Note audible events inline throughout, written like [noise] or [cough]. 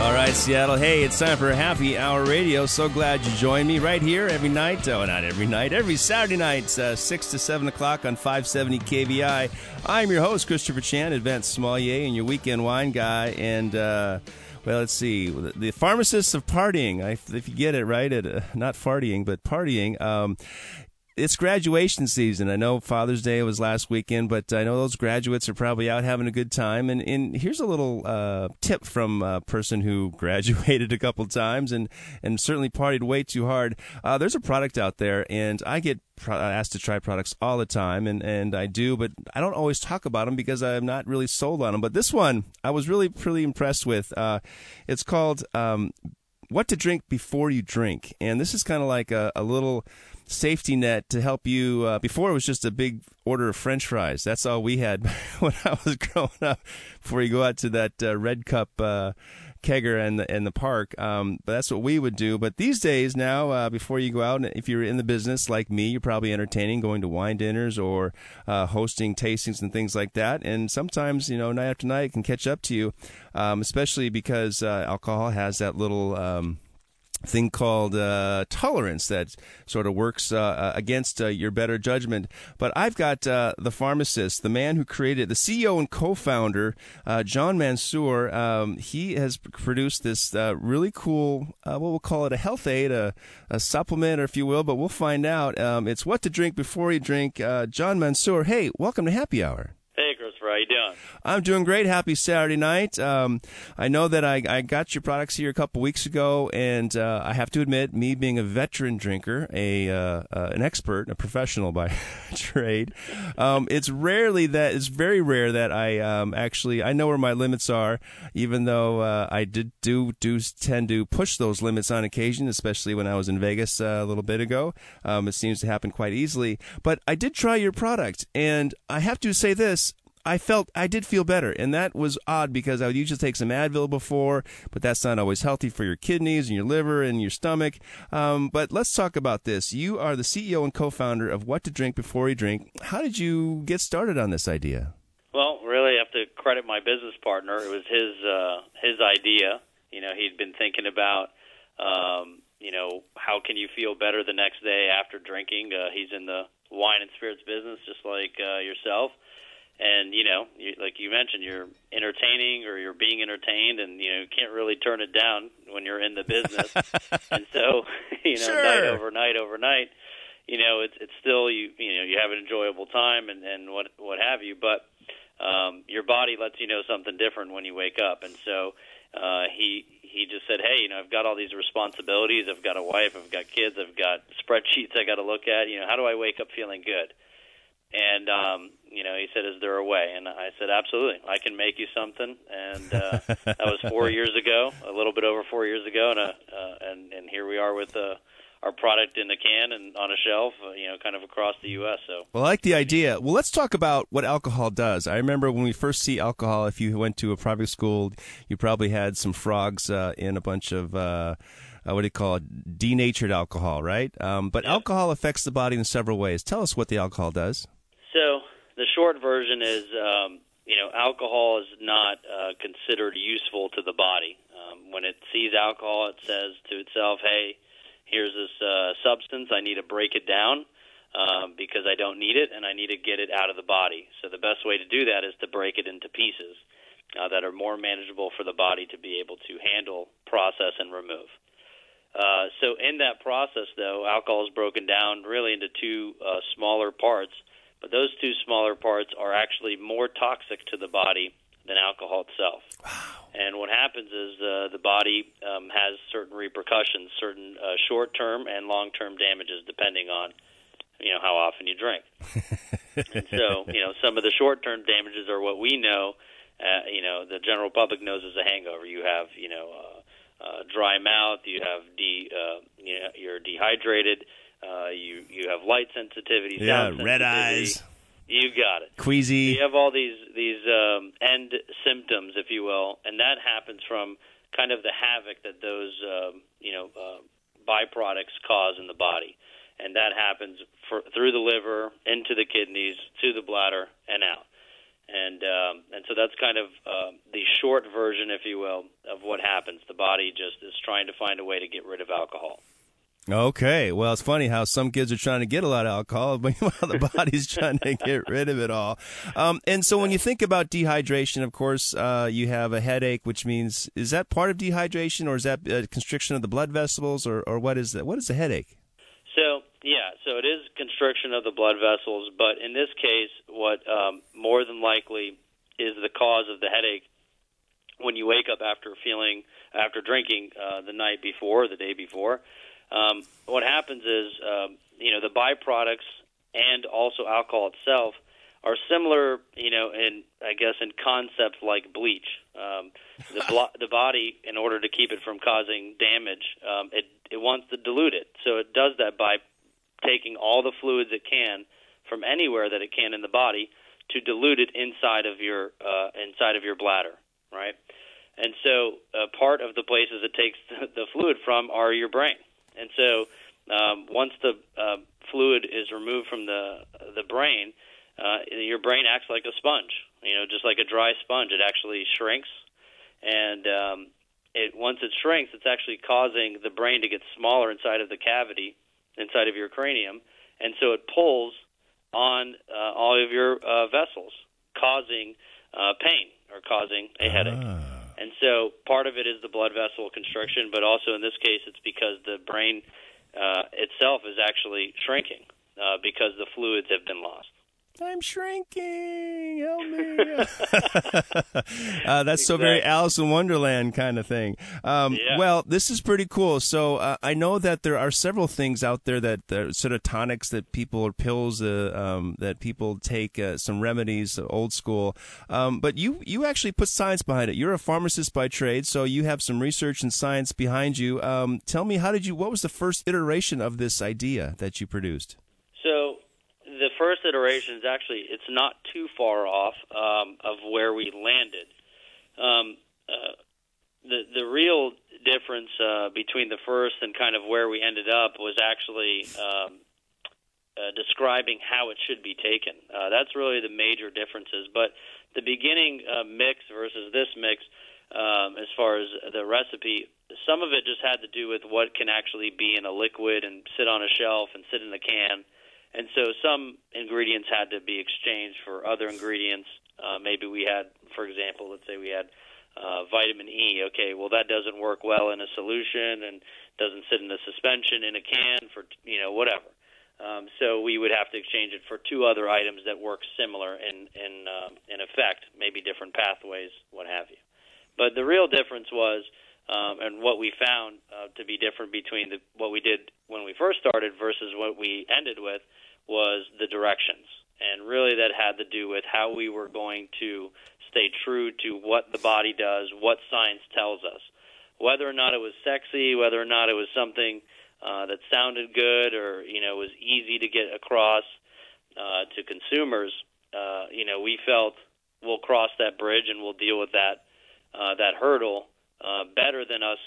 All right, Seattle. Hey, it's time for Happy Hour Radio. So glad you joined me right here every night. Oh, not every night, every Saturday night, uh, 6 to 7 o'clock on 570 KVI. I'm your host, Christopher Chan, advanced sommelier and your weekend wine guy. And, uh, well, let's see. The pharmacists of partying, if you get it right, at, uh, not farting, but partying. Um, it's graduation season. I know Father's Day was last weekend, but I know those graduates are probably out having a good time. And, and here's a little uh, tip from a person who [laughs] graduated a couple times and, and certainly partied way too hard. Uh, there's a product out there, and I get asked to try products all the time, and, and I do, but I don't always talk about them because I'm not really sold on them. But this one I was really pretty impressed with. Uh, it's called um, What to Drink Before You Drink, and this is kind of like a, a little safety net to help you. Uh, before it was just a big order of French fries. That's all we had [laughs] when I was [laughs] growing up. Before you go out to that uh, red cup uh, kegger in the in the park, um, but that's what we would do. But these days now, uh, before you go out, if you're in the business like me, you're probably entertaining, going to wine dinners or uh, hosting tastings and things like that. And sometimes you know, night after night, it can catch up to you, um, especially because uh, alcohol has that little. Um, thing called uh, tolerance that sort of works uh, uh, against uh, your better judgment. But I've got uh, the pharmacist, the man who created, the CEO and co-founder, uh, John Mansour. Um, he has produced this really cool, what we'll call it, a health aid, a, a, supplement, or if you will, but we'll find out. Um, it's what to drink before you drink. John Mansour, hey, welcome to Happy Hour. How you doing? I'm doing great. Happy Saturday night. Um, I know that I, I got your products here a couple weeks ago, and uh, I have to admit, me being a veteran drinker, a uh, uh, an expert, a professional by [laughs] trade, um, it's rarely that it's very rare that I um, actually I know where my limits are, even though uh, I did do do tend to push those limits on occasion, especially when I was in Vegas uh, a little bit ago. Um, it seems to happen quite easily, but I did try your product, and I have to say this I felt I did feel better, and that was odd because I would usually take some Advil before, but that's not always healthy for your kidneys and your liver and your stomach. Um, but let's talk about this. You are the CEO and co-founder of What to Drink Before You Drink. How did you get started on this idea? Well, really, I have to credit my business partner. It was his uh, his idea. You know, he'd been thinking about. Um, you know, how can you feel better the next day after drinking? Uh, he's in the wine and spirits business, just like uh, yourself and you know, you, like you mentioned, you're entertaining or you're being entertained, and you know, you can't really turn it down when you're in the business. [laughs] and so, [laughs] you know, sure. night over night over night, you know, it's it's still you you know you have an enjoyable time and and what what have you, but um, your body lets you know something different when you wake up, and so uh, he he just said, hey, you know, I've got all these responsibilities, I've got a wife, I've got kids, I've got spreadsheets I got to look at, you know, how do I wake up feeling good? And um, you know, he said, "Is there a way?" And I said, "Absolutely, I can make you something." And uh, that was four [laughs] years ago, a little bit over four years ago, and uh, uh, and and here we are with uh, our product in a can and on a shelf, uh, you know, kind of across the U.S. So, well, I like the idea. Well, let's talk about what alcohol does. I remember when we first see alcohol. If you went to a private school, you probably had some frogs uh, in a bunch of. Uh, uh, what do you call it? Denatured alcohol, right? Um, but yeah. alcohol affects the body in several ways. Tell us what the alcohol does. The short version is, um, you know, alcohol is not uh, considered useful to the body. Um, when it sees alcohol, it says to itself, "Hey, here's this uh, substance. I need to break it down." Um, because I don't need it and I need to get it out of the body. So the best way to do that is to break it into pieces uh, that are more manageable for the body to be able to handle, process, and remove. Uh, so in that process, though, alcohol is broken down really into two uh, smaller parts but those two smaller parts are actually more toxic to the body than alcohol itself. Wow. And what happens is uh, the body um, has certain repercussions, certain uh, short-term and long-term damages, depending on you know how often you drink. [laughs] and so, you know, some of the short-term damages are what we know. Uh, you know, the general public knows as a hangover. You have, you know, uh, uh, dry mouth, you have de, uh, you know, you're dehydrated, uh, you you have light sensitivity, yeah, red eyes, You got it. queasy. You have all these these um, end symptoms, if you will, and that happens from kind of the havoc that those um, you know uh, byproducts cause in the body, and that happens for, through the liver, into the kidneys, to the bladder, and out. And um, and so that's kind of uh, the short version, if you will, of what happens. The body just is trying to find a way to get rid of alcohol. Okay, well, it's funny how some kids are trying to get a lot of alcohol, [laughs] but the body's trying to get rid of it all. Um, and so, when you think about dehydration, of course, uh, you have a headache, which means is that part of dehydration, or is that constriction of the blood vessels, or, or what is that? What is a headache? So yeah, so it is constriction of the blood vessels, but in this case, what um, more than likely is the cause of the headache when you wake up after feeling after drinking uh, the night before, the day before. Um, what happens is, um, you know, the byproducts and also alcohol itself are similar, you know, in I guess in concept like bleach. Um, the blo- [laughs] the body, in order to keep it from causing damage, um, it it wants to dilute it. So it does that by taking all the fluids it can from anywhere that it can in the body to dilute it inside of your uh, inside of your bladder, right? And so uh, part of the places it takes [laughs] the fluid from are your brain. And so um, once the uh, fluid is removed from the the brain, uh, your brain acts like a sponge. You know, just like a dry sponge, it actually shrinks, and um, it once it shrinks, it's actually causing the brain to get smaller inside of the cavity, inside of your cranium, and so it pulls on uh, all of your uh, vessels, causing uh, pain or causing a headache. Ah. And so part of it is the blood vessel constriction, but also in this case, it's because the brain uh, itself is actually shrinking uh, because the fluids have been lost. I'm shrinking. Help me. [laughs] uh, that's so very Alice in Wonderland kind of thing. Um, Yeah. Well, this is pretty cool. So uh, I know that there are several things out there that that sort of tonics that people or pills uh, um, that people take, uh, some remedies, uh, old school. Um, but you you actually put science behind it. You're a pharmacist by trade, so you have some research and science behind you. Um, tell me, how did you? What was the first iteration of this idea that you produced? First iteration is actually it's not too far off um, of where we landed. Um, uh, the the real difference uh, between the first and kind of where we ended up was actually um, uh, describing how it should be taken. Uh, that's really the major differences. But the beginning uh, mix versus this mix, um, as far as the recipe, some of it just had to do with what can actually be in a liquid and sit on a shelf and sit in a can. And so some ingredients had to be exchanged for other ingredients. Uh, maybe we had, for example, let's say we had uh, vitamin E. Okay, well that doesn't work well in a solution and doesn't sit in a suspension in a can for you know whatever. Um, so we would have to exchange it for two other items that work similar in in um, in effect, maybe different pathways, what have you. But the real difference was, um, and what we found uh, to be different between the, what we did when we first started versus what we ended with, was the directions, and really that had to do with how we were going to stay true to what the body does, what science tells us, whether or not it was sexy, whether or not it was something uh, that sounded good or you know was easy to get across uh, to consumers. Uh, you know, we felt we'll cross that bridge and we'll deal with that uh, that hurdle uh, better than us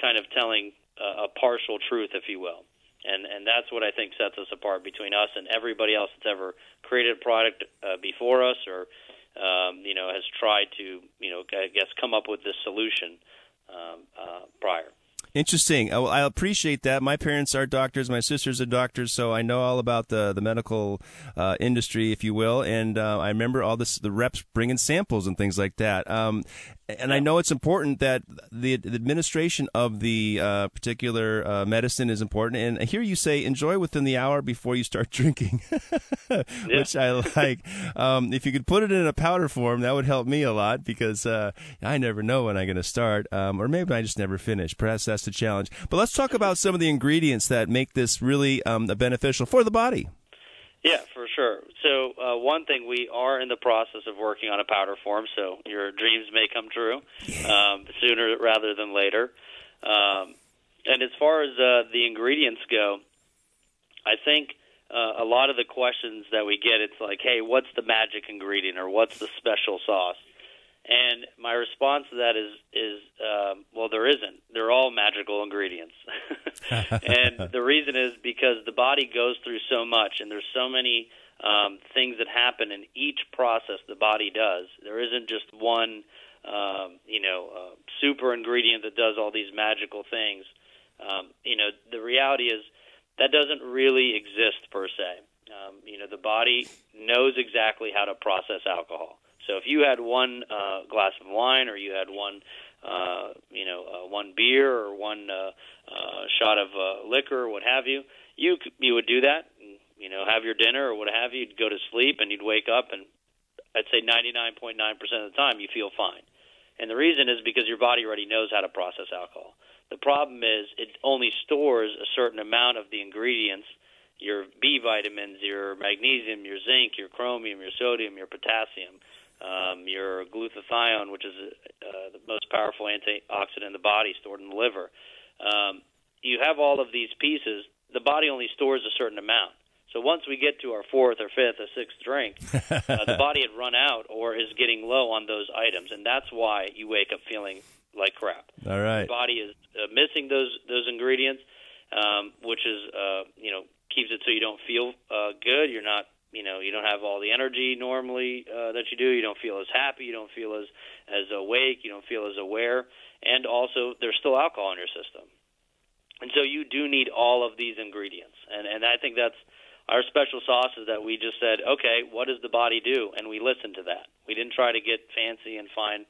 kind of telling uh, a partial truth, if you will. And and that's what I think sets us apart between us and everybody else that's ever created a product uh, before us or um, you know has tried to you know I guess come up with this solution um, uh, prior. Interesting. I, I appreciate that. My parents are doctors. My sisters are doctors, so I know all about the the medical uh, industry, if you will. And uh, I remember all this the reps bringing samples and things like that. Um, and I know it's important that the, the administration of the uh, particular uh, medicine is important. And here you say enjoy within the hour before you start [laughs] drinking, which I like. Um, if you could put it in a powder form, that would help me a lot because uh, I never know when I'm going to start, um, or maybe I just never finish. Perhaps that's the challenge. But let's talk about some of the ingredients that make this really um, beneficial for the body. Yeah, for sure. So uh, one thing we are in the process of working on a powder form, so your dreams may come true um, sooner rather than later. Um, and as far as uh, the ingredients go, I think uh, a lot of the questions that we get, it's like, hey, what's the magic ingredient or what's the special sauce? And my response to that is, is um, well, there isn't. They're all magical ingredients. [laughs] [laughs] and the reason is because the body goes through so much, and there's so many um, things that happen in each process the body does. There isn't just one, um, you know, uh, super ingredient that does all these magical things. Um, you know, the reality is that doesn't really exist per se. Um, you know, the body knows exactly how to process alcohol. So if you had one uh, glass of wine, or you had one, uh, you know, uh, one beer, or one uh, uh, shot of uh, liquor, or what have you, you you would do that. You know, have your dinner or what have you. You'd go to sleep, and you'd wake up, and I'd say 99.9% of the time you feel fine. And the reason is because your body already knows how to process alcohol. The problem is it only stores a certain amount of the ingredients your B vitamins, your magnesium, your zinc, your chromium, your sodium, your potassium, um, your glutathione, which is uh, the most powerful antioxidant in the body, stored in the liver. Um, you have all of these pieces. The body only stores a certain amount. So once we get to our fourth or fifth or sixth drink, [laughs] uh, the body had run out or is getting low on those items, and that's why you wake up feeling like crap. All right. Body is uh, missing those those ingredients, um, which is uh, you know keeps it so you don't feel uh, good. You're not you know you don't have all the energy normally uh, that you do. You don't feel as happy. You don't feel as as awake. You don't feel as aware. And also, there's still alcohol in your system, and so you do need all of these ingredients. And and I think that's our special sauce is that we just said, okay, what does the body do? And we listened to that. We didn't try to get fancy and find,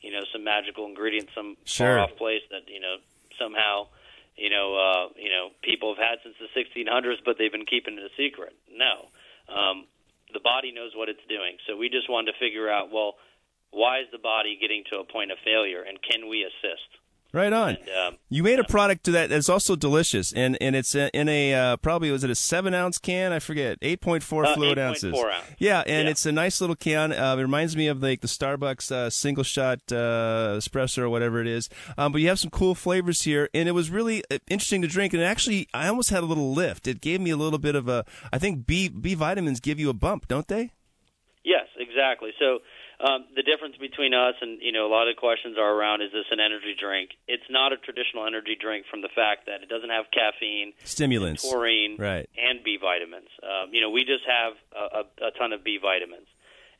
you know, some magical ingredient, some sure. far off place that you know somehow, you know, uh, you know, people have had since the 1600s, but they've been keeping it a secret. No, um, the body knows what it's doing. So we just wanted to figure out, well, why is the body getting to a point of failure, and can we assist? Right on. And, um, you made a product to that's also delicious, and and it's in a uh, probably was it a seven ounce can? I forget, eight point four uh, fluid 8.4 ounces. ounce. Yeah, and Yeah. it's a nice little can. Uh, it reminds me of like the Starbucks uh, single shot uh, espresso or whatever it is. Um, but you have some cool flavors here, and it was really uh, interesting to drink. And actually, I almost had a little lift. It gave me a little bit of a. I think B B vitamins give you a bump, don't they? Yes, exactly. So um, the difference between us and you know a lot of questions are around is this an energy drink? It's not a traditional energy drink from the fact that it doesn't have caffeine, Stimulants. taurine, Right. and B vitamins. Um, you know, we just have a, a, a ton of B vitamins,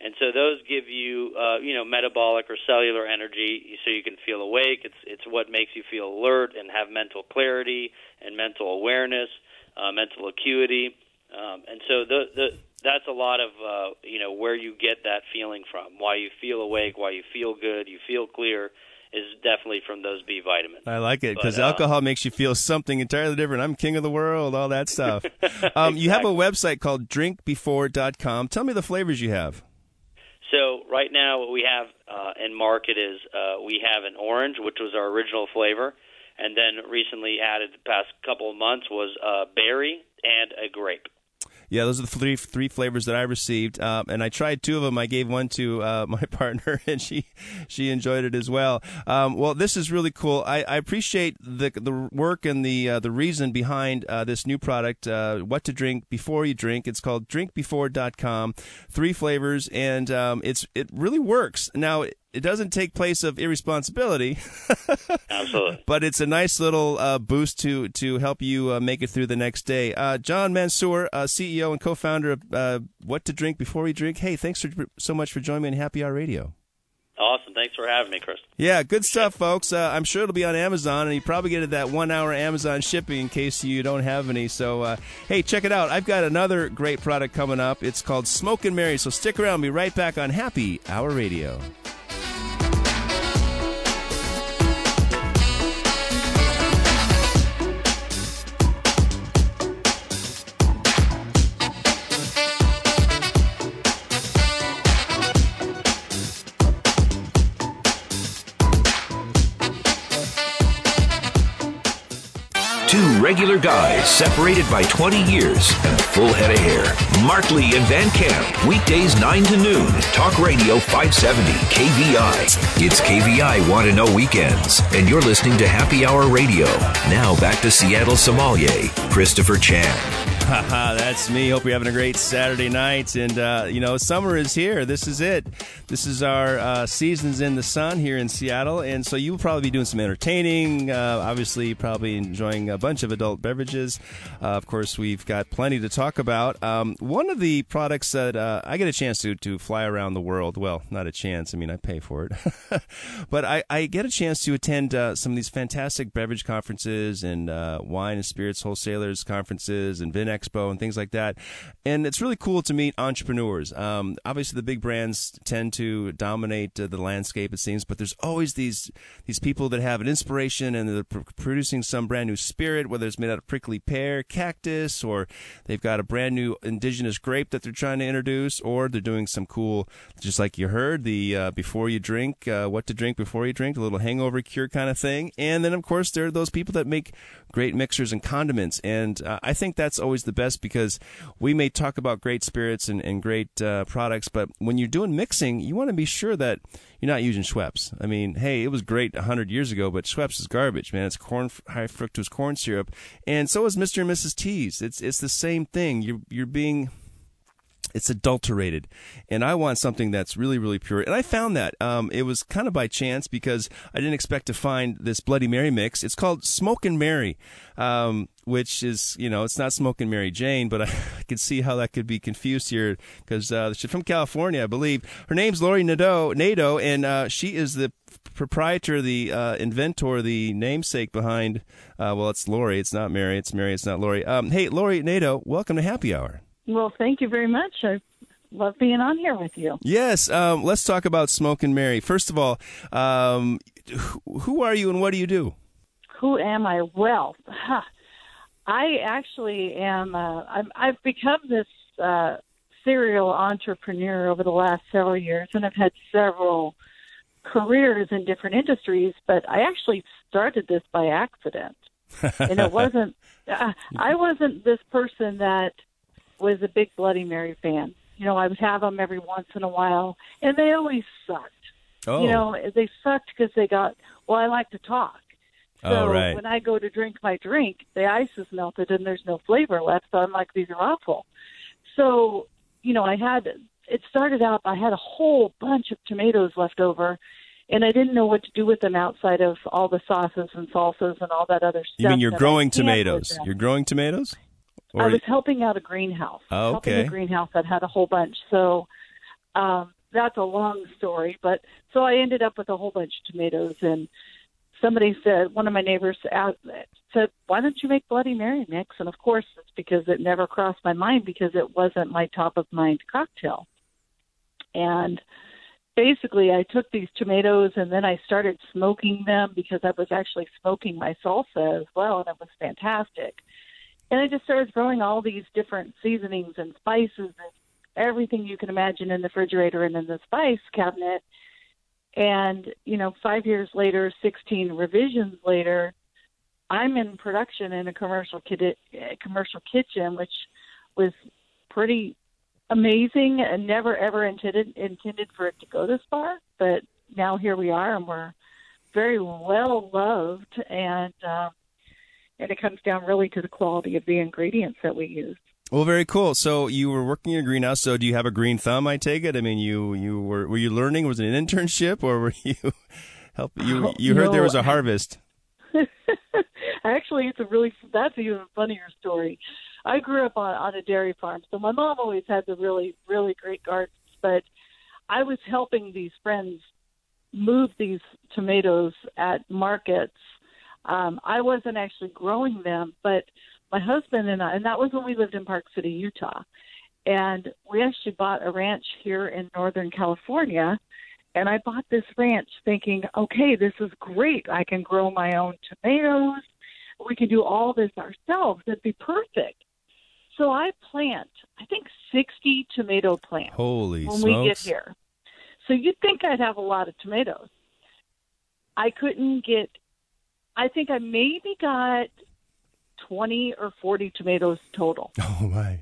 and so those give you uh, you know metabolic or cellular energy, so you can feel awake. It's it's what makes you feel alert and have mental clarity and mental awareness, uh, mental acuity, um, and so the the that's a lot of uh, you know where you get that feeling from. Why you feel awake, why you feel good, you feel clear, is definitely from those B vitamins. I like it because uh, alcohol makes you feel something entirely different. I'm king of the world, all that stuff. [laughs] um, You have a website called drinkbefore.com. Tell me the flavors you have. So right now, what we have uh, in market is uh, we have an orange, which was our original flavor, and then recently added the past couple of months was uh, berry and a grape. Yeah, those are the three three flavors that I received, um, and I tried two of them. I gave one to uh, [laughs] my partner, [laughs] and she she enjoyed it as well. Um, well, this is really cool. I, I appreciate the the work and the uh, the reason behind uh, this new product. Uh, what to drink before you drink. It's called drinkbefore.com. Three flavors, and um, it's it really works. Now it doesn't take place of irresponsibility. [laughs] Absolutely. but it's a nice little uh, boost to to help you uh, make it through the next day. Uh, John Mansour, uh, CEO and co-founder of uh, What to Drink Before We Drink. Hey, thanks for, so much for joining me on Happy Hour Radio. Awesome. Thanks for having me, Chris. Yeah, good stuff, folks. Uh, I'm sure it'll be on Amazon, and you probably get it that one hour Amazon shipping in case you don't have any. So, uh, hey, check it out. I've got another great product coming up. It's called Smoke and Mary. So stick around. Be right back on Happy Hour Radio. Regular guys separated by 20 years and a full head of hair. Mark Lee and Van Camp, weekdays 9 to noon. Talk Radio 570 KVI. It's KVI Want to Know Weekends, and you're listening to Happy Hour Radio. Now back to Seattle sommelier, Christopher Chan. [laughs] That's me. Hope you're having a great Saturday night. And, uh, you know, summer is here. This is it. This is our uh, seasons in the sun here in Seattle. And so you'll probably be doing some entertaining, uh, obviously, probably enjoying a bunch of adult beverages. Uh, of course, we've got plenty to talk about. Um, one of the products that uh, I get a chance to, to fly around the world, well, not a chance. I mean, I pay for it. [laughs] but I, I, get a chance to attend uh, some of these fantastic beverage conferences and wine and spirits wholesalers conferences and Vin Expo and things like that. And it's really cool to meet entrepreneurs. Um, obviously, the big brands tend to dominate uh, the landscape, it seems, but there's always these these people that have an inspiration and they're pr- producing some brand new spirit, whether it's made out of prickly pear, cactus, or they've got a brand new indigenous grape that they're trying to introduce, or they're doing some cool, just like you heard, the uh, before you drink, uh, what to drink before you drink, a little hangover cure kind of thing. And then, of course, there are those people that make great mixers and condiments. And uh, I think that's always the best because we may talk about great spirits and, and great uh, products, but when you're doing mixing, you want to be sure that you're not using Schweppes. I mean, hey, it was great 100 years ago, but Schweppes is garbage, man. It's corn, high fructose corn syrup. And so is Mr. and Mrs. T's. It's, it's the same thing. You're, you're being it's adulterated. And i want something that's really really pure. And i found that um, it was kind of by chance because i didn't expect to find this bloody mary mix. It's called smoking mary um, which is you know it's not smoking mary jane but [laughs] i, I could see how that could be confused here because uh, she's from california i believe. Her name's lori nadeau nadeau and uh, she is the proprietor the uh, inventor the namesake behind uh, well it's lori. It's not mary. It's mary. It's not lori. Um, hey lori nadeau welcome to happy hour well, thank you very much. I love being on here with you. Yes, um, let's talk about Smoke and Mary. First of all, um, who are you and what do you do? Who am I? Well, huh, I actually am. Uh, I'm, I've become this uh, serial entrepreneur over the last several years, and I've had several careers in different industries. But I actually started this by accident, [laughs] and it wasn't. Uh, I wasn't this person that was a big Bloody Mary fan. You know, I would have them every once in a while, and they always sucked. Oh. You know, they sucked because they got. Well, I like to talk. Oh, so oh, right. when I go to drink my drink, the ice is melted and there's no flavor left. So I'm like, these are awful. So, you know, I had it started out. I had a whole bunch of tomatoes left over, and I didn't know what to do with them outside of all the sauces and salsas and all that other stuff. You mean you're growing tomatoes? You're growing tomatoes? Or... I was helping out a greenhouse. Oh, okay. Helping a greenhouse that had a whole bunch. So um, that's a long story, but so I ended up with a whole bunch of tomatoes, and somebody said, one of my neighbors asked, said, "Why don't you make Bloody Mary mix?" And of course, it's because it never crossed my mind because it wasn't my top of mind cocktail. And basically, I took these tomatoes and then I started smoking them because I was actually smoking my salsa as well, and it was fantastic and I just started throwing all these different seasonings and spices and everything you can imagine in the refrigerator and in the spice cabinet. And, you know, five years later, 16 revisions later, I'm in production in a commercial, kid- commercial kitchen, which was pretty amazing and never ever intended intended for it to go this far. But now here we are, and we're very well loved and um, and it comes down really to the quality of the ingredients that we use. Well, very cool. So you were working in a greenhouse. So do you have a green thumb? I take it. I mean, you you were were you learning? Was it an internship, or were [laughs] you help? You oh, you heard no. there was a harvest. [laughs] Actually, it's a really that's even funnier story. I grew up on on a dairy farm, so my mom always had the really really great gardens. But I was helping these friends move these tomatoes at markets um, I wasn't actually growing them, but my husband and I, and that was when we lived in Park City, Utah. And we actually bought a ranch here in Northern California. And I bought this ranch thinking, okay, this is great. I can grow my own tomatoes. We can do all this ourselves. It'd be perfect. So I plant, I think, 60 tomato plants Holy when smokes. we get here. So you'd think I'd have a lot of tomatoes. I couldn't get I think I maybe got 20 or 40 tomatoes total. [laughs] Oh my.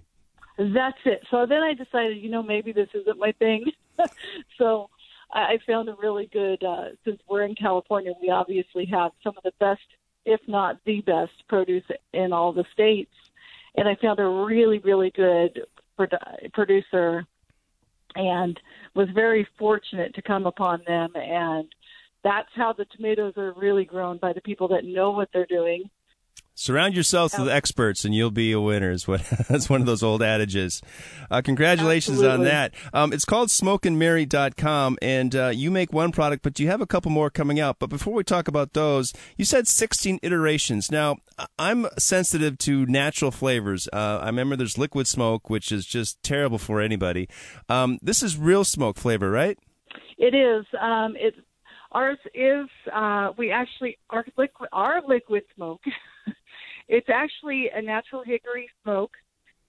That's it. So then I decided, you know, maybe this isn't my thing. [laughs] so I found a really good, uh, since we're in California, we obviously have some of the best, if not the best, produce in all the states. And I found a really, really good produ- producer and was very fortunate to come upon them. And that's how the tomatoes are really grown by the people that know what they're doing Surround yourself with experts, and you'll be a winner. Is what [laughs] that's one of those old adages. Uh, congratulations Absolutely. on that. Um, it's called SmokeandMary.com, and uh, you make one product, but you have a couple more coming out. But before we talk about those, you said 16 iterations. Now, I'm sensitive to natural flavors. Uh, I remember there's liquid smoke, which is just terrible for anybody. Um, this is real smoke flavor, right? It is. Um, it ours is. Uh, we actually our liquid our liquid smoke. [laughs] it's actually a natural hickory smoke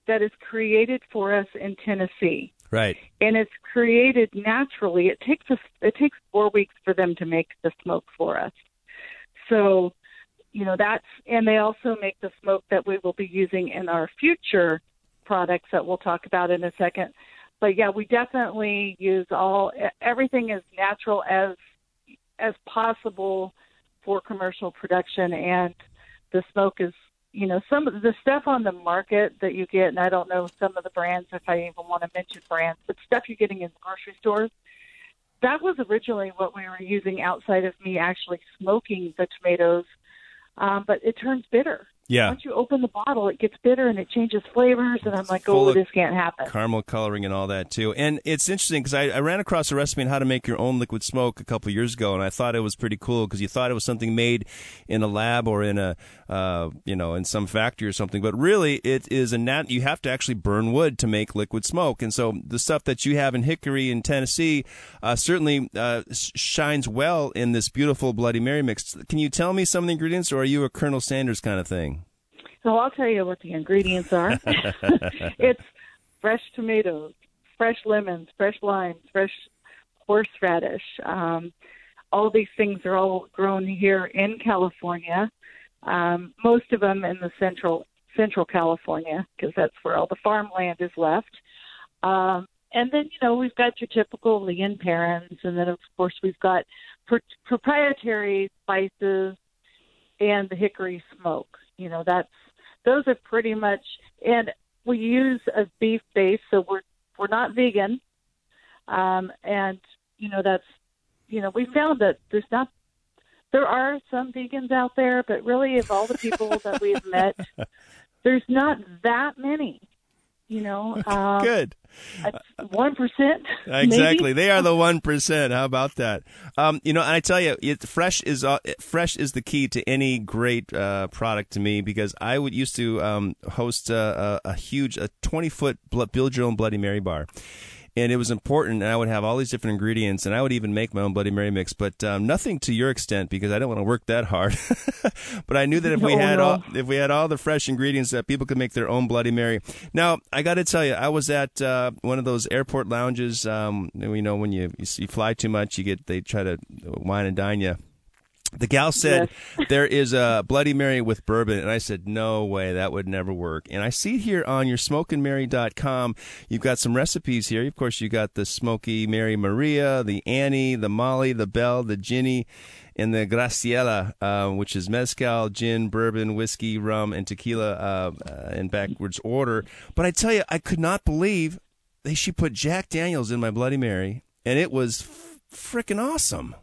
that is created for us in Tennessee, Right. and it's created naturally. It takes us. It takes four weeks for them to make the smoke for us. So, you know that's and they also make the smoke that we will be using in our future products that we'll talk about in a second. But yeah, we definitely use all everything as natural as as possible for commercial production and the smoke is you know some of the stuff on the market that you get and I don't know some of the brands if I even want to mention brands but stuff you're getting in grocery stores that was originally what we were using outside of me actually smoking the tomatoes um, but it turns bitter Yeah. once you open the bottle it gets bitter and it changes flavors and I'm like oh this can't happen caramel coloring and all that too. And it's interesting because I, I ran across a recipe on how to make your own liquid smoke a couple years ago, and I thought it was pretty cool because you thought it was something made in a lab or in a uh, you know in some factory or something, but really it is a nat. You have to actually burn wood to make liquid smoke, and so the stuff that you have in Hickory in Tennessee uh, certainly uh, shines well in this beautiful Bloody Mary mix. Can you tell me some of the ingredients, or are you a Colonel Sanders kind of thing? So I'll tell you what the ingredients are. [laughs] it's fresh tomatoes, fresh lemons, fresh limes, fresh horseradish. Um, all these things are all grown here in California. Um, most of them in the central central California because that's where all the farmland is left. Um, and then you know we've got your typical and Perrins, and then of course we've got pr- proprietary spices and the hickory smoke. You know that's those are pretty much and we use a beef base so we're we're not vegan. Um and you know that's you know we found that there's not there are some vegans out there but really of all the people that we've met [laughs] there's not that many you know um [laughs] Good. one percent Exactly, they are the one percent. How about that? Um, you know, and I tell you, it, fresh is uh, fresh is the key to any great uh, product to me because I would used to um, host a, a, a huge, a twenty foot build your own Bloody Mary bar. And it was important, and I would have all these different ingredients, and I would even make my own Bloody Mary mix, but um, nothing to your extent because I don't want to work that hard. [laughs] but I knew that if we had no. all, if we had all the fresh ingredients that people could make their own Bloody Mary. Now, I got to tell you, I was at uh, one of those airport lounges. Um, you know, when you, you fly too much, you get they try to wine and dine you. The gal said [laughs] there is a Bloody Mary with bourbon, and I said no way, that would never work. And I see here on your SmokeandMary.com, you've got some recipes here. Of course, you got the Smoky Mary Maria, the Annie, the Molly, the Belle, the Ginny, and the Graciela, uh, which is mezcal, gin, bourbon, whiskey, rum, and tequila uh, uh, in backwards order. But I tell you, I could not believe they she put Jack Daniels in my Bloody Mary, and it was f- freaking awesome.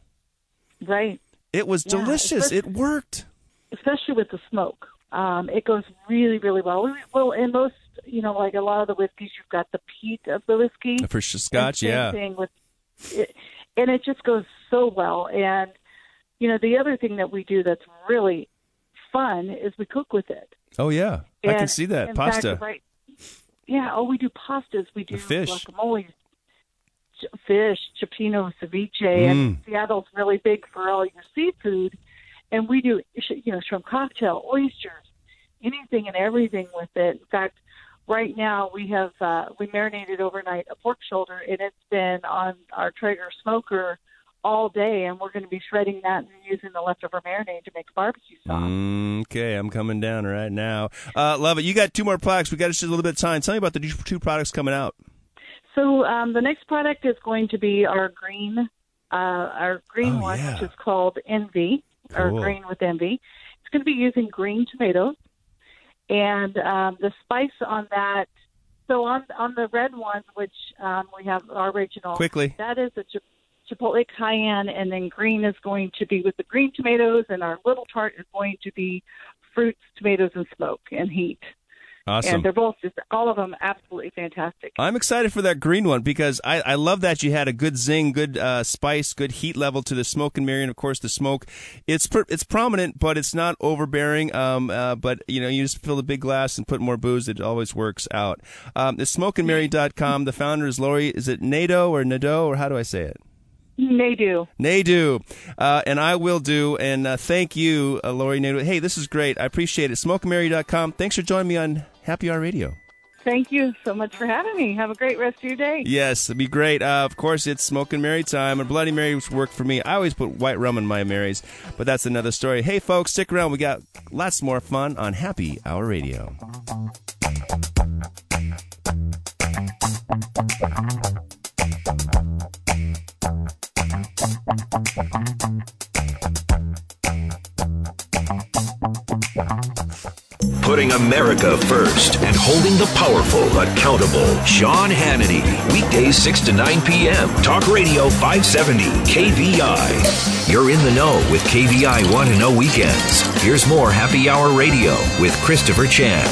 right It was Yeah, delicious. It worked. especially with the smoke. Um, it goes really, really well. Well, in most, you know, like a lot of the whiskeys, you've got the peat of the whiskey. For Scotch, And yeah. Thing with it, and it just goes so well. And you know, the other thing that we do that's really fun is we cook with it. Oh yeah, I can see that pasta. Fact, right? Yeah. Oh, we do pastas. We do The fish. guacamole, fish, cioppino, ceviche, and Mm. Seattle's really big for all your seafood. And we do, you know, shrimp cocktail, oysters, anything and everything with it. In fact, right now we have uh, we marinated overnight a pork shoulder, and it's been on our Traeger smoker all day, and we're going to be shredding that and using the leftover marinade to make barbecue sauce. Mm, okay, I'm coming down right now. Uh, love it. You got two more products. We got just a little bit of time. Tell me about the two products coming out. So um, the next product is going to be our green, uh, our green Oh, one, yeah. which is called Envy, or Green with Envy. It's going to be using green tomatoes, and um, the spice on that. So on on the red one, which um, we have our original, Quickly. that is a chi- chipotle cayenne, and then green is going to be with the green tomatoes, and our little tart is going to be fruits, tomatoes, and smoke and heat. Awesome. And they're both just all of them absolutely fantastic. I'm excited for that green one because I, I love that you had a good zing, good uh, spice, good heat level to the smoke and Marion. Of course, the smoke it's pr- it's prominent, but it's not overbearing. Um, uh, but you know, you just fill a big glass and put more booze. It always works out. Um, it's smokeandmary.com. The founder is Lori. Is it Nadeau or Nadeau or how do I say it? Do. Nadu, uh, and I will do. And uh, thank you, uh, Lori Nadu. Hey, this is great. I appreciate it. SmokeandMary.com. Thanks for joining me on Happy Hour Radio. Thank you so much for having me. Have a great rest of your day. Yes, it'd be great. Uh, of course, it's Smoke and Mary time, and Bloody Mary's worked for me. I always put white rum in my Marys, but that's another story. Hey, folks, stick around. We got lots more fun on Happy Hour Radio. Putting America first and holding the powerful accountable. Sean Hannity. Weekdays 6 to 9 p.m. Talk Radio 570. KVI. You're in the know with KVI 1 to Know Weekends. Here's more Happy Hour Radio with Christopher Chan.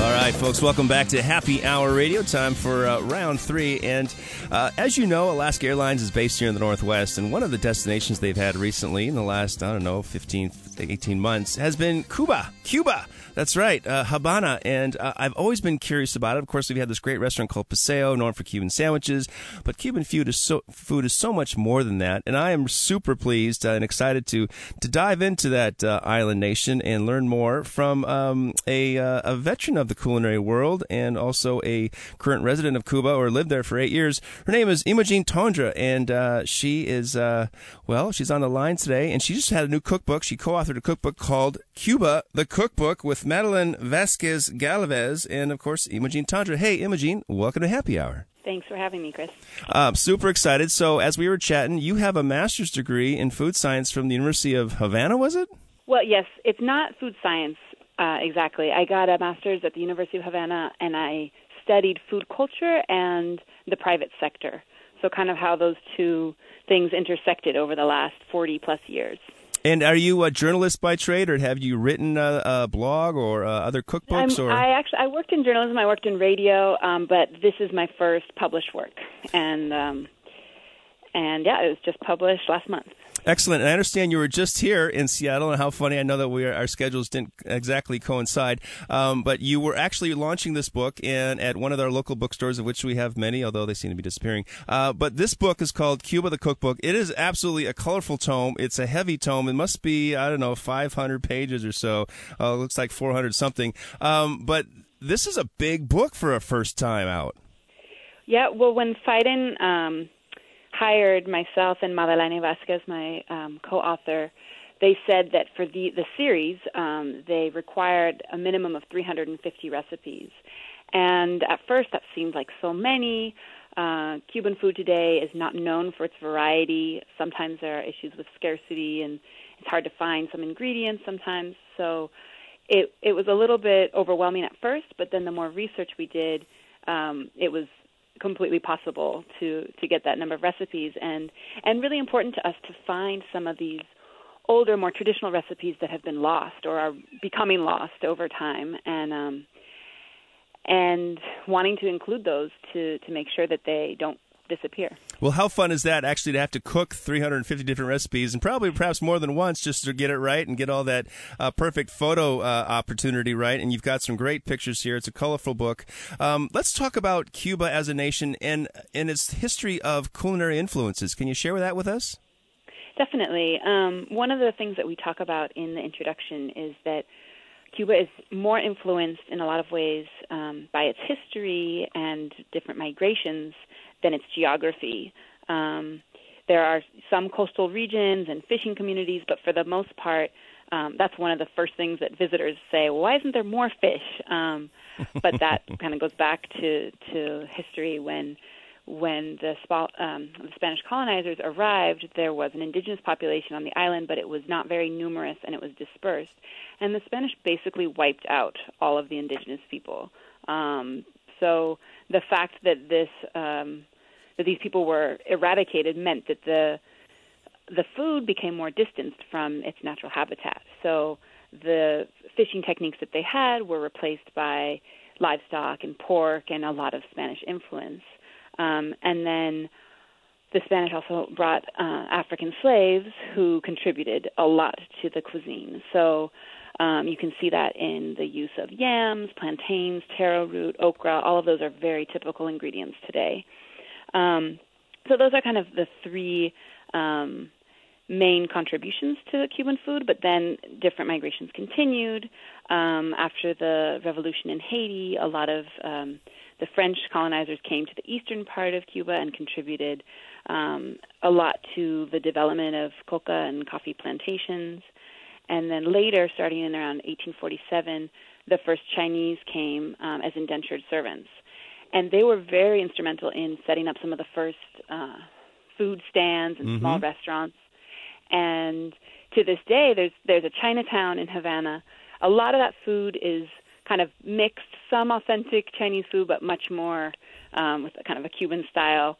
All right, folks, welcome back to Happy Hour Radio. Time for uh, round three. And uh, as you know, Alaska Airlines is based here in the Northwest, and one of the destinations they've had recently in the last, I don't know, 15, 18 months has been Cuba. Cuba. That's right, uh, Habana. And uh, I've always been curious about it. Of course, we've had this great restaurant called Paseo, known for Cuban sandwiches, but Cuban food is so food is so much more than that. And I am super pleased uh, and excited to to dive into that uh, island nation and learn more from um, a uh, a veteran of the culinary world and also a current resident of Cuba or lived there for eight years. Her name is Imogene Tondre, and uh, she is well, she's on the line today, and she just had a new cookbook. She co-authored a cookbook called Cuba, the Cookbook with Madeline Vasquez Galvez, and of course Imogene Tondre. Hey, Imogene, welcome to Happy Hour. Thanks for having me, Chris. Super excited. So, as we were chatting, you have a master's degree in food science from the University of Havana, was it? Well, yes, it's not food science uh, exactly. I got a master's at the University of Havana, and I studied food culture and the private sector. So, kind of how those two things intersected over the last 40 plus years. And are you a journalist by trade, or have you written a, a blog or uh, other cookbooks? I'm, or I actually I worked in journalism. I worked in radio, um, but this is my first published work, and um, and yeah, it was just published last month. Excellent. And I understand you were just here in Seattle, and how funny! I know that we are, our schedules didn't exactly coincide, um, but you were actually launching this book in at one of our local bookstores, of which we have many, although they seem to be disappearing. Uh, but this book is called Cuba the Cookbook. It is absolutely a colorful tome. It's a heavy tome. It must be I don't know 500 pages or so. Uh, it looks like 400 something. Um, but this is a big book for a first time out. Yeah, well, when Phaidon um, hired myself and Madeleine Vasquez, my um, co-author, they said that for the the series, um, they required a minimum of 350 recipes. And at first, that seemed like so many. Uh, Cuban food today is not known for its variety. Sometimes there are issues with scarcity, and it's hard to find some ingredients sometimes. So it it was a little bit overwhelming at first, but then the more research we did, um, it was completely possible to to get that number of recipes. And and really important to us to find some of these older more traditional recipes that have been lost or are becoming lost over time. And um and wanting to include those to to make sure that they don't disappear. Well, how fun is that actually to have to cook 350 different recipes and probably perhaps more than once just to get it right and get all that uh, perfect photo uh, opportunity right? And you've got some great pictures here. It's a colorful book. Um, let's talk about Cuba as a nation and, and its history of culinary influences. Can you share that with us? Definitely. Um, one of the things that we talk about in the introduction is that Cuba is more influenced in a lot of ways um, by its history and different migrations than its geography. Um, there are some coastal regions and fishing communities, but for the most part, um, that's one of the first things that visitors say. Well, why isn't there more fish? Um, [laughs] but that kind of goes back to to history when when the, um, the Spanish colonizers arrived, there was an indigenous population on the island, but it was not very numerous and it was dispersed. And the Spanish basically wiped out all of the indigenous people. Um, so the fact that this um, that these people were eradicated meant that the the food became more distanced from its natural habitat. So the fishing techniques that they had were replaced by livestock and pork and a lot of Spanish influence. Um, and then the Spanish also brought uh, African slaves who contributed a lot to the cuisine. So um, you can see that in the use of yams, plantains, taro root, okra. All of those are very typical ingredients today. Um, so those are kind of the three um, main contributions to Cuban food, but then different migrations continued. Um, after the revolution in Haiti, a lot of um, the French colonizers came to the eastern part of Cuba and contributed um, a lot to the development of coca and coffee plantations. And then later, starting in around 1847, the first Chinese came um, as indentured servants. And they were very instrumental in setting up some of the first uh, food stands and mm-hmm. small restaurants. And to this day, there's there's a Chinatown in Havana. A lot of that food is kind of mixed, some authentic Chinese food, but much more um, with a kind of a Cuban style.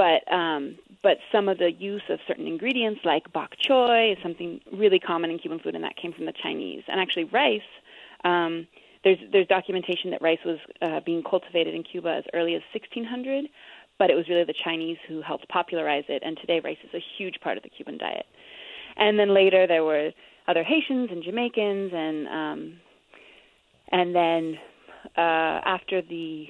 But um, but some of the use of certain ingredients like bok choy is something really common in Cuban food, and that came from the Chinese. And actually, rice. Um, there's there's documentation that rice was uh, being cultivated in Cuba as early as 1600, but it was really the Chinese who helped popularize it. And today, rice is a huge part of the Cuban diet. And then later, there were other Haitians and Jamaicans and um, and then uh, after the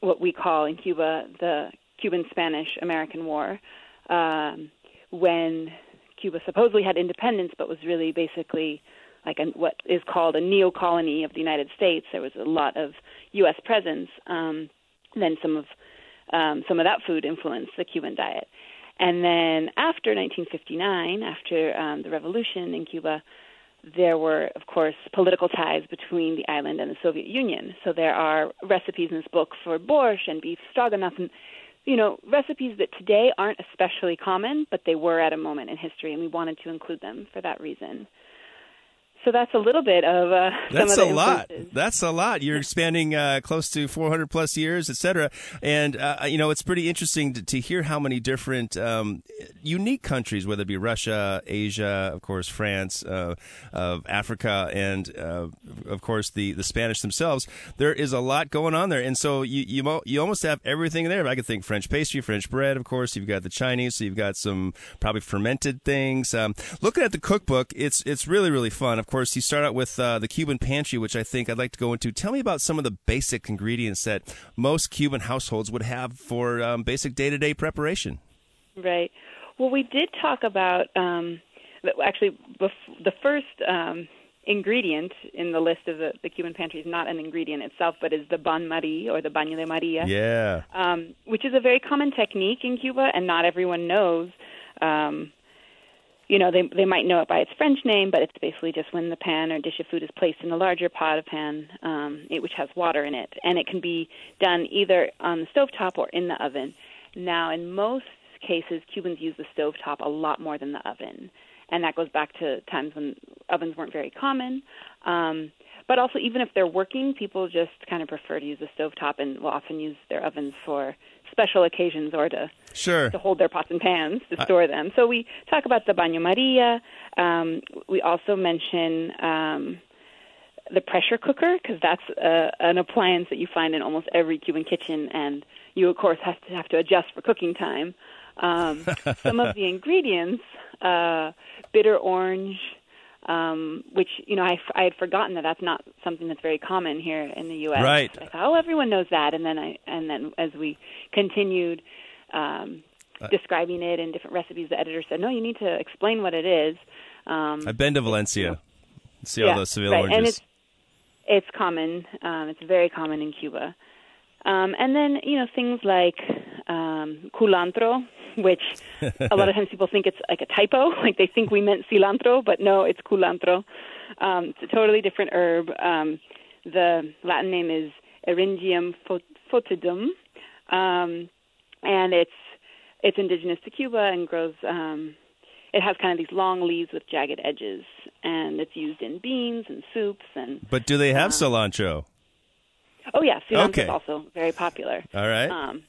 what we call in Cuba the Cuban Spanish American War, um, when Cuba supposedly had independence, but was really basically like a, what is called a neo colony of the United States. There was a lot of U.S. presence. Um, then some of um, some of that food influenced the Cuban diet. And then after 1959, after um, the revolution in Cuba, there were, of course, political ties between the island and the Soviet Union. So there are recipes in this book for borscht and beef stroganoff, and you know recipes that today aren't especially common, but they were at a moment in history, and we wanted to include them for that reason. So that's a little bit of uh, that's of a lot. That's a lot. You're spanning uh, close to 400 plus years, et cetera. And uh, you know, it's pretty interesting to, to hear how many different um, unique countries, whether it be Russia, Asia, of course, France, uh, Africa, and uh, of course the the Spanish themselves. There is a lot going on there, and so you you, mo- you almost have everything there. I could think French pastry, French bread, of course. You've got the Chinese, so you've got some probably fermented things. Um, looking at the cookbook, it's it's really really fun. Of course, you start out with uh, the Cuban pantry, which I think I'd like to go into. Tell me about some of the basic ingredients that most Cuban households would have for um, basic day to day preparation. Right. Well, we did talk about um, actually the first um, ingredient in the list of the, the Cuban pantry is not an ingredient itself, but is the bain marie or the baño de Maria. Yeah. Um, which is a very common technique in Cuba, and not everyone knows. Um, you know, they they might know it by its French name, but it's basically just when the pan or dish of food is placed in a larger pot of pan, um, it, which has water in it, and it can be done either on the stove top or in the oven. Now, in most cases, Cubans use the stove top a lot more than the oven, and that goes back to times when ovens weren't very common. Um, but also, even if they're working, people just kind of prefer to use the stove top and will often use their ovens for special occasions or to sure. to hold their pots and pans to store them. So we talk about the baño Maria. Um, we also mention um, the pressure cooker because that's uh, an appliance that you find in almost every Cuban kitchen, and you of course have to have to adjust for cooking time. Um, [laughs] some of the ingredients: uh, bitter orange, um, which you know I, I had forgotten that that's not something that's very common here in the U.S. Right. I thought, oh, everyone knows that, and then I and then as we continued um, uh, describing it in different recipes, the editor said, no, you need to explain what it is. Um, I've been to Valencia. See all yeah, the Seville right. oranges. And it's it's common. Um, it's very common in Cuba. Um, and then you know things like um, culantro, which [laughs] a lot of times people think it's like a typo, [laughs] like they think we meant cilantro, but no, it's culantro. Um, it's a totally different herb. Um, the Latin name is Eryngium foetidum, um, and it's it's indigenous to Cuba and grows. Um, it has kind of these long leaves with jagged edges, and it's used in beans and soups. And but do they have um, cilantro? Oh yeah, cilantro okay. is also very popular. All right. Um,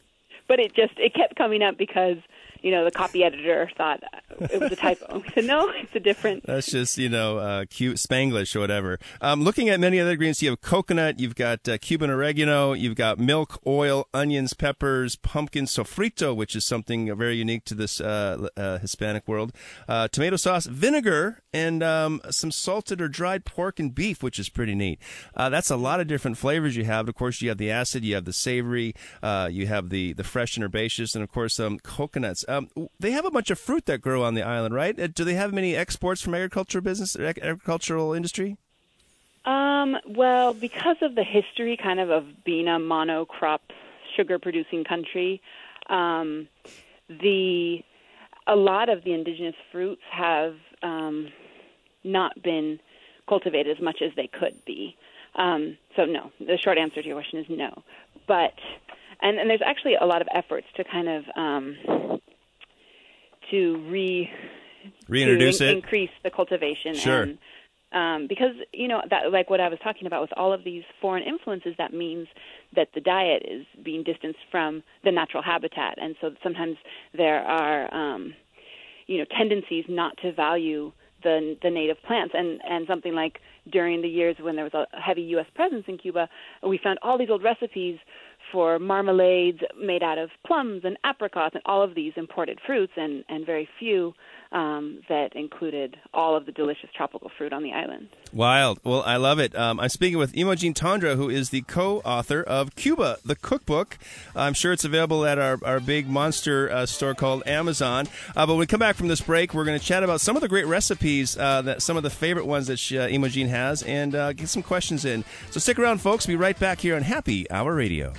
but it just it kept coming up because you know, the copy editor thought it was a typo. [laughs] He said, no, it's a different. [laughs] That's just, you know, uh, cute Spanglish or whatever. Um, looking at many other ingredients, you have coconut, you've got uh, Cuban oregano, you've got milk, oil, onions, peppers, pumpkin sofrito, which is something very unique to this uh, uh Hispanic world, uh, tomato sauce, vinegar, and um, some salted or dried pork and beef, which is pretty neat. Uh, that's a lot of different flavors you have. Of course, you have the acid, you have the savory, you have the, the fresh and herbaceous, and of course, um, coconuts. Um, they have a bunch of fruit that grow on the island, right? Uh, do they have many exports from agricultural business, agricultural industry? Um, well, because of the history, kind of of being a monocrop sugar-producing country, um, the a lot of the indigenous fruits have um, not been cultivated as much as they could be. Um, so no, the short answer to your question is no. But and, and there's actually a lot of efforts to kind of um, to re reintroduce to in, it, increase the cultivation. Sure. And, um, because you know that, like what I was talking about with all of these foreign influences, that means that the diet is being distanced from the natural habitat, and so sometimes there are, um, you know, tendencies not to value the the native plants, and and something like during the years when there was a heavy U.S. presence in Cuba, we found all these old recipes for marmalades made out of plums and apricots and all of these imported fruits, and, and very few um, that included all of the delicious tropical fruit on the island. Wild. Well, I love it. Um, I'm speaking with Imogene Tondre, who is the co author of Cuba, the cookbook. I'm sure it's available at our, our big monster uh, store called Amazon. Uh, but when we come back from this break, we're going to chat about some of the great recipes, uh, that some of the favorite ones that she, uh, Imogene has, and uh, get some questions in. So stick around, folks. Be right back here on Happy Hour Radio.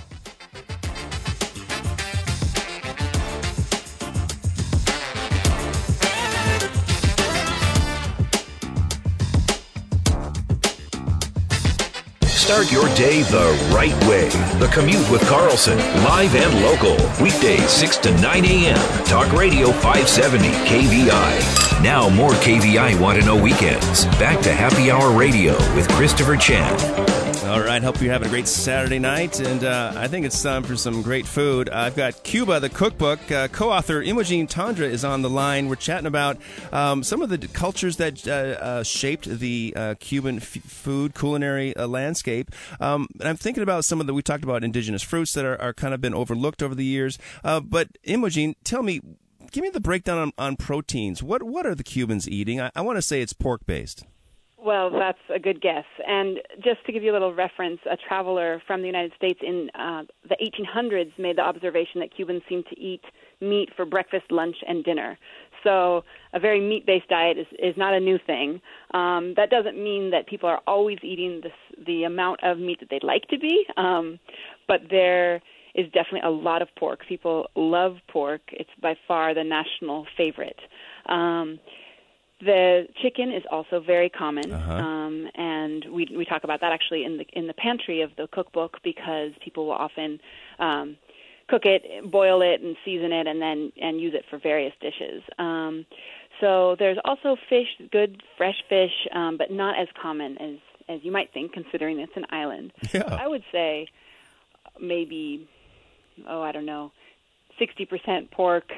Start your day the right way. The Commute with Carlson, live and local. Weekdays 6 to 9 a.m. Talk Radio 570 KVI. Now more KVI Want to Know weekends. Back to Happy Hour Radio with Christopher Chan. All right, hope you're having a great Saturday night, and uh, I think it's time for some great food. Uh, I've got Cuba, the cookbook. Uh, co-author Imogene Tondre is on the line. We're chatting about um, some of the cultures that uh, uh, shaped the uh, Cuban f- food culinary landscape. Um, and I'm thinking about some of the we talked about indigenous fruits that are, are kind of been overlooked over the years. but Imogene, tell me, give me the breakdown on, on proteins. What what are the Cubans eating? I, I want to say it's pork based. Well, that's a good guess. And just to give you a little reference, a traveler from the United States in uh, the 1800s made the observation that Cubans seem to eat meat for breakfast, lunch, and dinner. So a very meat-based diet is, is not a new thing. Um, that doesn't mean that people are always eating this, the amount of meat that they'd like to be, um, but there is definitely a lot of pork. People love pork. It's by far the national favorite. Um, the chicken is also very common, uh-huh. um, and we we talk about that actually in the in the pantry of the cookbook because people will often um, cook it, boil it, and season it, and then and use it for various dishes. Um, so there's also fish, good fresh fish, um, but not as common as as you might think, considering it's an island. Yeah. I would say maybe oh I don't know, sixty percent pork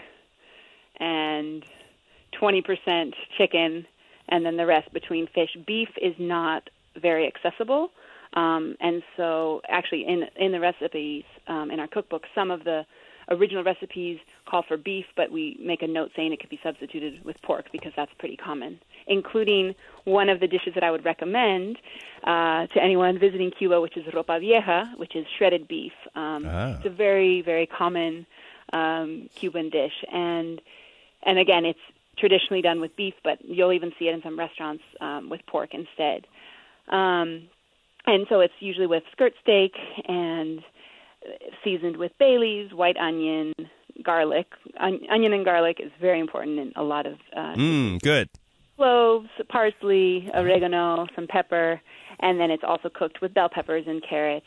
and 20% chicken, and then the rest between fish. Beef is not very accessible. Um, and so, actually, in in the recipes um, in our cookbook, some of the original recipes call for beef, but we make a note saying it could be substituted with pork because that's pretty common. Including one of the dishes that I would recommend uh, to anyone visiting Cuba, which is ropa vieja, which is shredded beef. Um, ah. It's a very very common um, Cuban dish, and and again, it's traditionally done with beef, but you'll even see it in some restaurants um, with pork instead. Um, and so it's usually with skirt steak and seasoned with bay leaves, white onion, garlic. On- onion and garlic is very important in a lot of. Uh, mm, good. Cloves, parsley, oregano, some pepper, and then it's also cooked with bell peppers and carrots,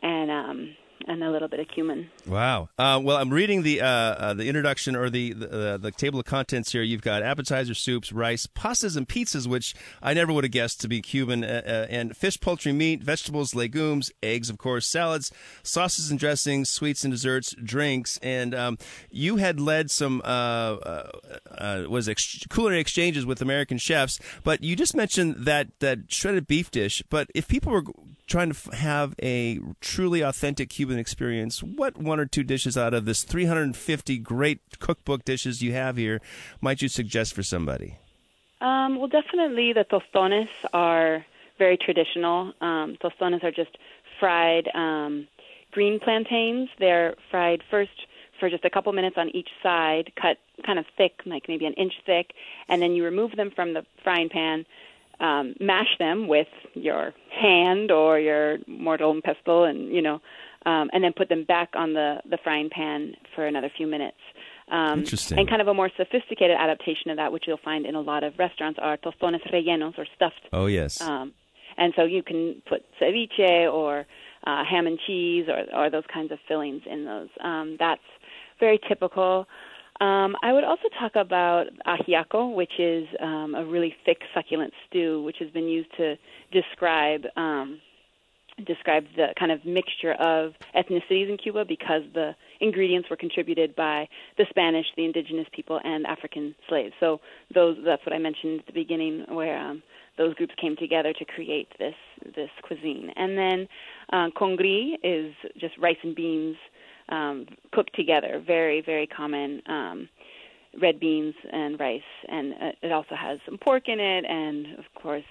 and um, and a little bit of cumin. Wow. Uh, well, I'm reading the uh, uh, the introduction or the, the, uh, the table of contents here. You've got appetizer soups, rice, pastas, and pizzas, which I never would have guessed to be Cuban, uh, uh, and fish, poultry, meat, vegetables, legumes, eggs, of course, salads, sauces and dressings, sweets and desserts, drinks. And um, you had led some was ex- culinary exchanges with American chefs, but you just mentioned that that shredded beef dish. But if people were trying to have a truly authentic Cuban experience, what one or two dishes out of this 350 great cookbook dishes you have here might you suggest for somebody? Um, well, definitely the tostones are very traditional. Um, tostones are just fried um, green plantains. They're fried first for just a couple minutes on each side, cut kind of thick, like maybe an inch thick, and then you remove them from the frying pan um, mash them with your hand or your mortar and pestle, and you know, um, and then put them back on the the frying pan for another few minutes. Um, Interesting. And kind of a more sophisticated adaptation of that, which you'll find in a lot of restaurants, are tostones rellenos or stuffed. Oh yes. Um, and so you can put ceviche or uh, ham and cheese or, or those kinds of fillings in those. Um, that's very typical. Um, I would also talk about ajiaco, which is um, a really thick, succulent stew, which has been used to describe um, describe the kind of mixture of ethnicities in Cuba because the ingredients were contributed by the Spanish, the indigenous people, and African slaves. So those that's what I mentioned at the beginning, where um, those groups came together to create this this cuisine. And then uh, congri is just rice and beans um, cooked together. Very, very common. Um, red beans and rice, and uh, it also has some pork in it, and of course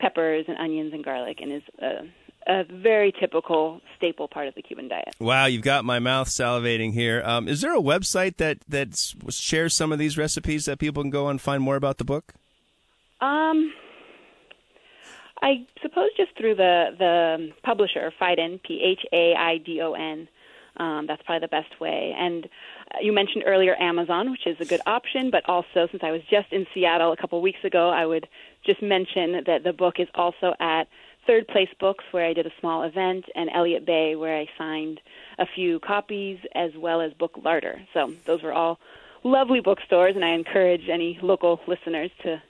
peppers and onions and garlic, and is a, a very typical staple part of the Cuban diet. Wow, you've got my mouth salivating here. Um, is there a website that that shares some of these recipes that people can go and find more about the book? Um, I suppose just through the the publisher, Phaidon, P H A I D O N. Um, that's probably the best way. And uh, you mentioned earlier Amazon, which is a good option, but also since I was just in Seattle a couple weeks ago, I would just mention that the book is also at Third Place Books, where I did a small event, and Elliott Bay, where I signed a few copies, as well as Book Larder. So those were all lovely bookstores, and I encourage any local listeners to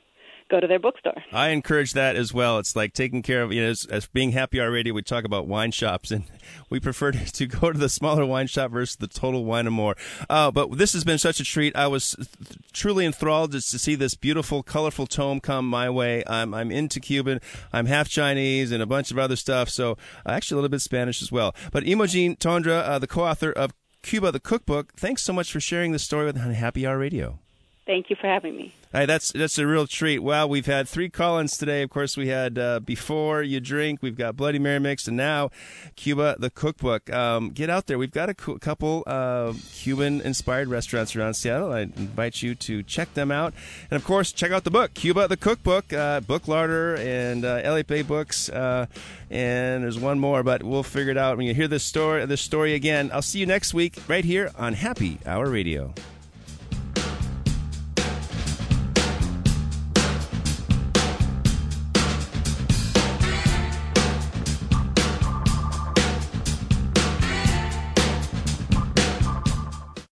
go to their bookstore. I encourage that as well. It's like taking care of, you know, as, as being Happy Hour Radio, we talk about wine shops, and [laughs] we prefer to, to go to the smaller wine shop versus the Total Wine and More. Uh, but this has been such a treat. I was th- truly enthralled just to see this beautiful, colorful tome come my way. I'm, I'm into Cuban. I'm half Chinese and a bunch of other stuff, so uh, actually a little bit Spanish as well. But Imogen Tondre, uh, the co-author of Cuba, the cookbook, thanks so much for sharing this story with Happy Hour Radio. Thank you for having me. That's that's a real treat. Wow, we've had three call-ins today. Of course, we had uh, before you drink. We've got Bloody Mary mix, and now Cuba the cookbook. Um, get out there. We've got a co- couple uh, Cuban-inspired restaurants around Seattle. I invite you to check them out, and of course, check out the book Cuba the cookbook, uh, Book Larder, and uh, Books. Uh, and there's one more, but we'll figure it out when you hear this story. This story again. I'll see you next week right here on Happy Hour Radio.